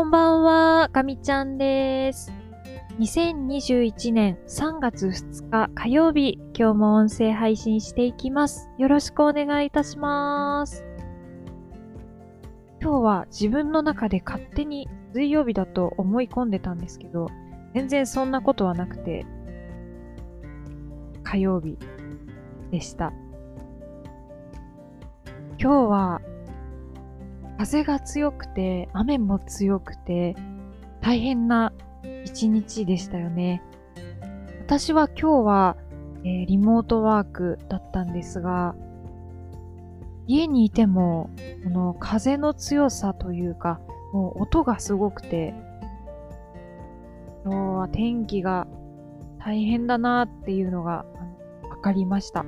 こんばんは、かみちゃんです。2021年3月2日火曜日、今日も音声配信していきます。よろしくお願いいたします。今日は自分の中で勝手に水曜日だと思い込んでたんですけど、全然そんなことはなくて、火曜日でした。今日は風が強くて、雨も強くて、大変な一日でしたよね。私は今日は、えー、リモートワークだったんですが、家にいても、この風の強さというか、もう音がすごくて、今日は天気が大変だなっていうのがわかりました。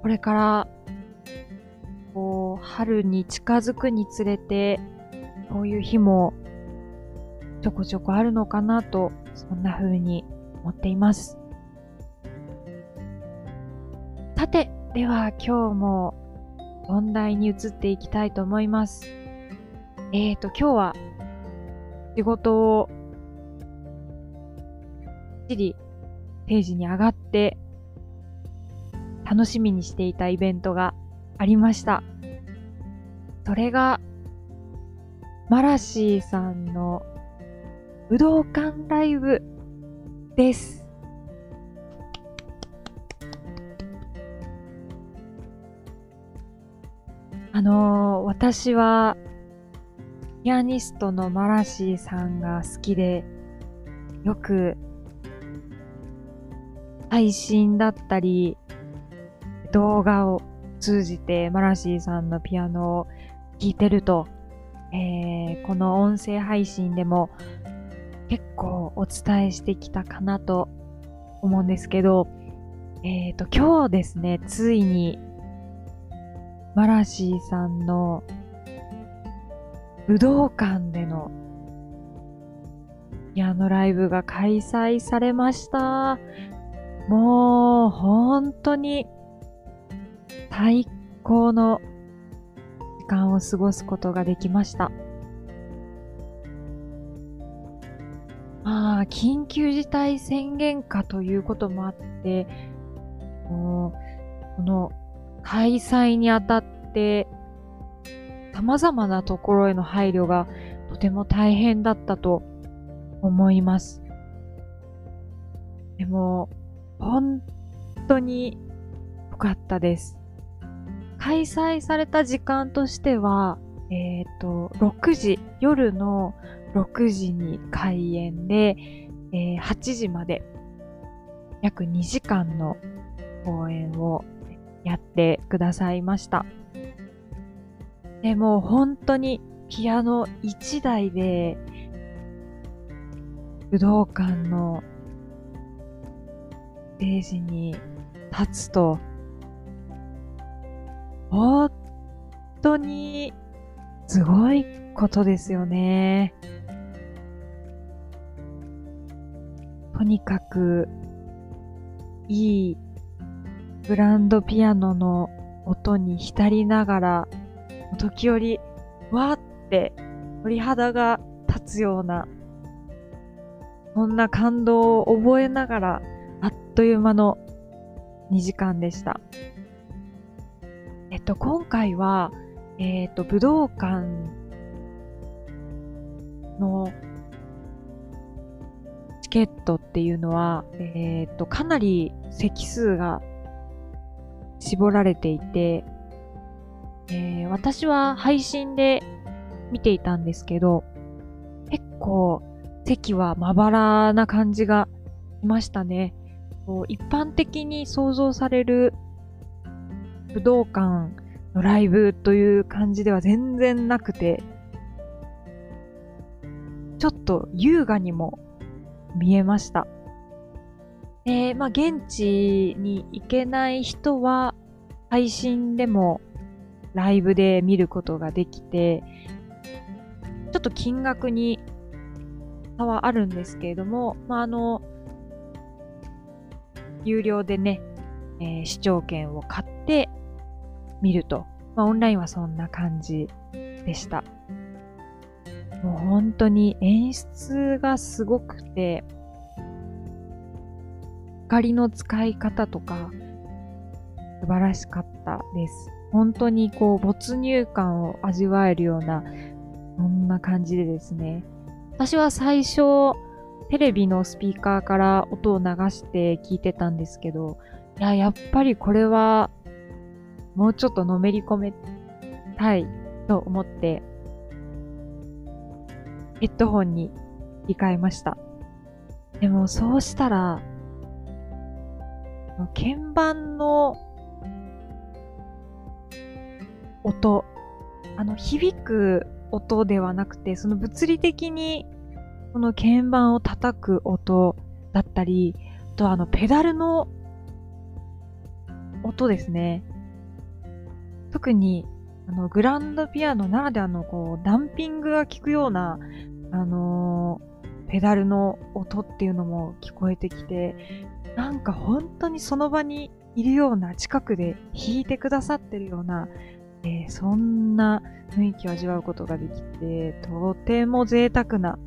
これから、春に近づくにつれて、こういう日もちょこちょこあるのかなと、そんな風に思っています。さて、では今日も本題に移っていきたいと思います。えーと、今日は仕事をきっちり定時に上がって楽しみにしていたイベントがありました。それが、マラシーさんの武道館ライブです。あのー、私は、ピアニストのマラシーさんが好きで、よく、配信だったり、動画を通じてマラシーさんのピアノを聴いてると、えー、この音声配信でも結構お伝えしてきたかなと思うんですけど、えっ、ー、と、今日ですね、ついにマラシーさんの武道館でのピアノライブが開催されました。もう本当に最高の間を過ごすことができました。まあ、緊急事態宣言下ということもあって、もうこの開催にあたって様々なところへの配慮がとても大変だったと思います。でも、本当に良かったです。開催された時間としては、えっ、ー、と、6時、夜の6時に開演で、えー、8時まで約2時間の公演をやってくださいました。でも本当にピアノ1台で武道館のステージに立つと本当にすごいことですよね。とにかくいいブランドピアノの音に浸りながら、時折、わーって鳥肌が立つような、そんな感動を覚えながら、あっという間の2時間でした。っと、今回は、えっと、武道館のチケットっていうのは、えっと、かなり席数が絞られていて、えー、私は配信で見ていたんですけど、結構席はまばらな感じがしましたね。一般的に想像される武道館のライブという感じでは全然なくて、ちょっと優雅にも見えました。で、まあ、現地に行けない人は、配信でもライブで見ることができて、ちょっと金額に差はあるんですけれども、まあ、あの、有料でね、えー、視聴券を買って見ると。まあ、オンラインはそんな感じでした。もう本当に演出がすごくて、光の使い方とか素晴らしかったです。本当にこう没入感を味わえるような、そんな感じでですね。私は最初、テレビのスピーカーから音を流して聞いてたんですけど、いや、やっぱりこれは、もうちょっとのめり込めたいと思って、ヘッドホンに切り替えました。でもそうしたら、鍵盤の音、あの、響く音ではなくて、その物理的にこの鍵盤を叩く音だったり、あとあの、ペダルの音ですね。特に、あの、グランドピアノならではの、こう、ダンピングが効くような、あのー、ペダルの音っていうのも聞こえてきて、なんか本当にその場にいるような、近くで弾いてくださってるような、えー、そんな雰囲気を味わうことができて、とても贅沢な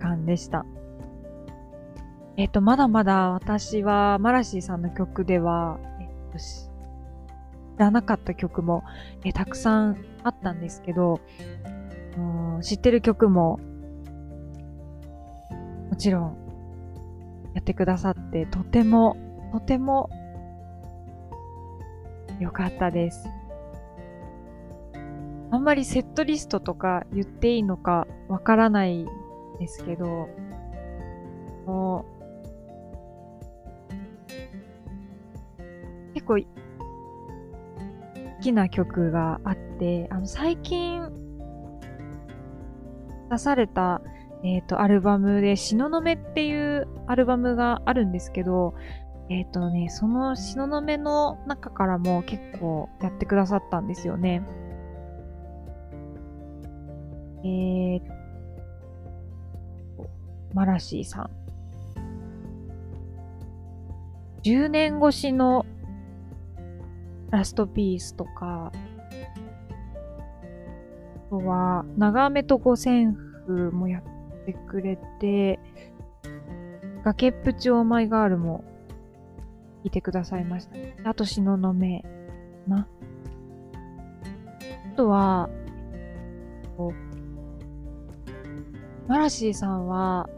感でした。えっ、と、まだまだ私はマラシーさんの曲では、えっ、と、らなかった曲も、えたくさんあったんですけど、知ってる曲も、もちろん、やってくださって、とても、とても、良かったです。あんまりセットリストとか言っていいのかわからないですけど、もう、きな曲があって、あの、最近出された、えっ、ー、と、アルバムで、しののめっていうアルバムがあるんですけど、えっ、ー、とね、そのしののめの中からも結構やってくださったんですよね。えー、マラシーさん。10年越しのラストピースとか、あとは、長雨と五線譜もやってくれて、崖っぷちオーマイガールもいてくださいました、ね。あと、しののめな。あとは、マラシーさんは、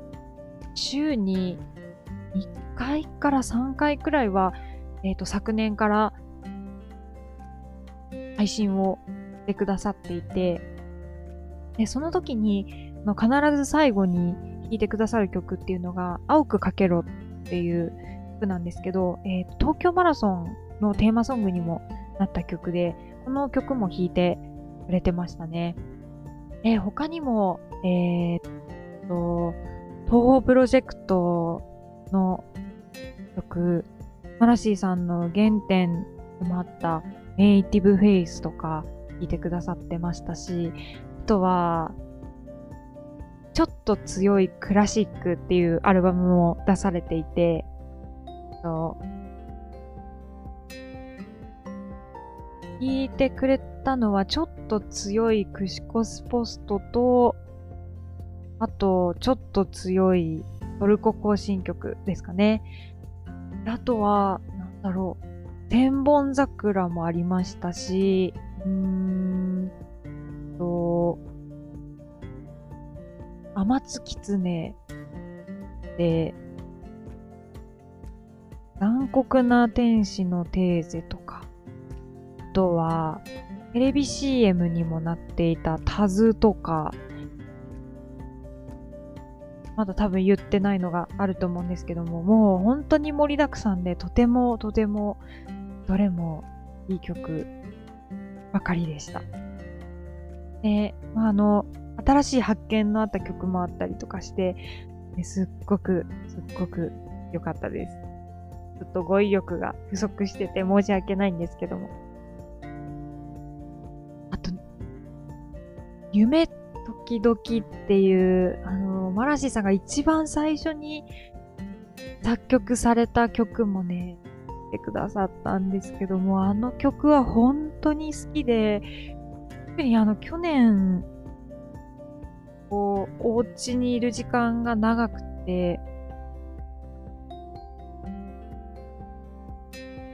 週に1回から3回くらいは、えっ、ー、と、昨年から配信をしてくださっていて、で、その時に、の必ず最後に弾いてくださる曲っていうのが、青くかけろっていう曲なんですけど、えー、東京マラソンのテーマソングにもなった曲で、この曲も弾いてくれてましたね。えー、他にも、えー、っと、東方プロジェクトの曲、マラシーさんの原点でもあったネイティブフェイスとか弾いてくださってましたし、あとは、ちょっと強いクラシックっていうアルバムも出されていて、聞いてくれたのはちょっと強いクシコスポストと、あとちょっと強いトルコ行進曲ですかね。あとは、なんだろう、千本桜もありましたし、うーんと、天津きつねで、残酷な天使のテーゼとか、あとは、テレビ CM にもなっていたタズとか、まだ多分言ってないのがあると思うんですけども、もう本当に盛りだくさんで、とてもとても、どれもいい曲ばかりでした。で、まあ、あの、新しい発見のあった曲もあったりとかして、ね、すっごく、すっごく良かったです。ちょっと語彙力が不足してて申し訳ないんですけども。あと、夢時々っていう、あの、マラシーさんが一番最初に作曲された曲もね、てくださったんですけども、あの曲は本当に好きで、特にあの、去年、こう、お家にいる時間が長くて、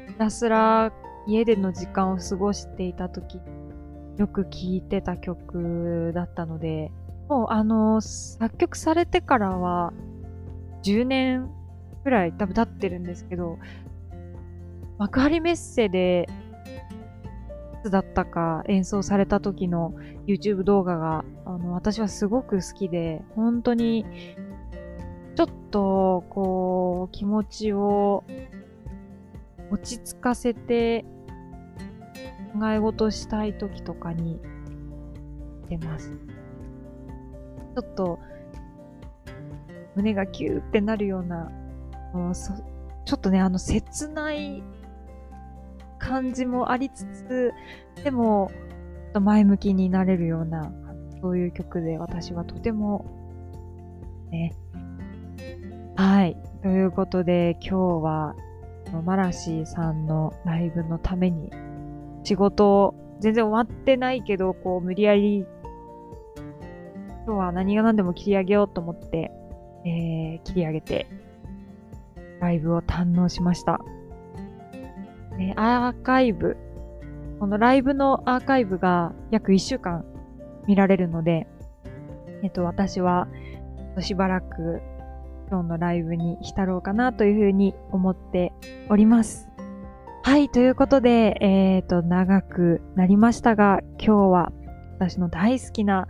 ひたすら家での時間を過ごしていた時、よく聴いてた曲だったので、もうあの、作曲されてからは、10年くらい多分経ってるんですけど、幕張メッセで、いつだったか演奏された時の YouTube 動画が、あの、私はすごく好きで、本当に、ちょっと、こう、気持ちを落ち着かせて、考え事したい時とかに出ます。ちょっと、胸がキューってなるような、ちょっとね、あの、切ない感じもありつつ、でも、前向きになれるような、そういう曲で私はとても、ね。はい。ということで、今日は、マラシーさんのライブのために、仕事を、全然終わってないけど、こう、無理やり、今日は何が何でも切り上げようと思って、えー、切り上げて、ライブを堪能しました。え、アーカイブ、このライブのアーカイブが約1週間見られるので、えっと、私はしばらく今日のライブに浸ろうかなというふうに思っております。はい、ということで、えっ、ー、と、長くなりましたが、今日は私の大好きな、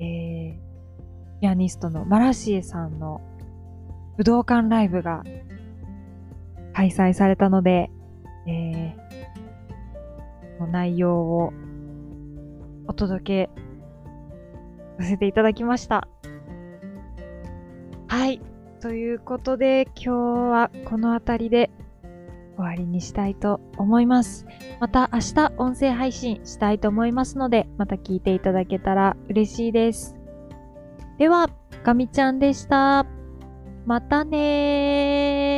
えー、ピアニストのマラシエさんの武道館ライブが開催されたので、えー、の内容をお届けさせていただきました。はい。ということで、今日はこの辺りで終わりにしたいと思います。また明日音声配信したいと思いますので、また聞いていただけたら嬉しいです。では、ガミちゃんでした。またねー。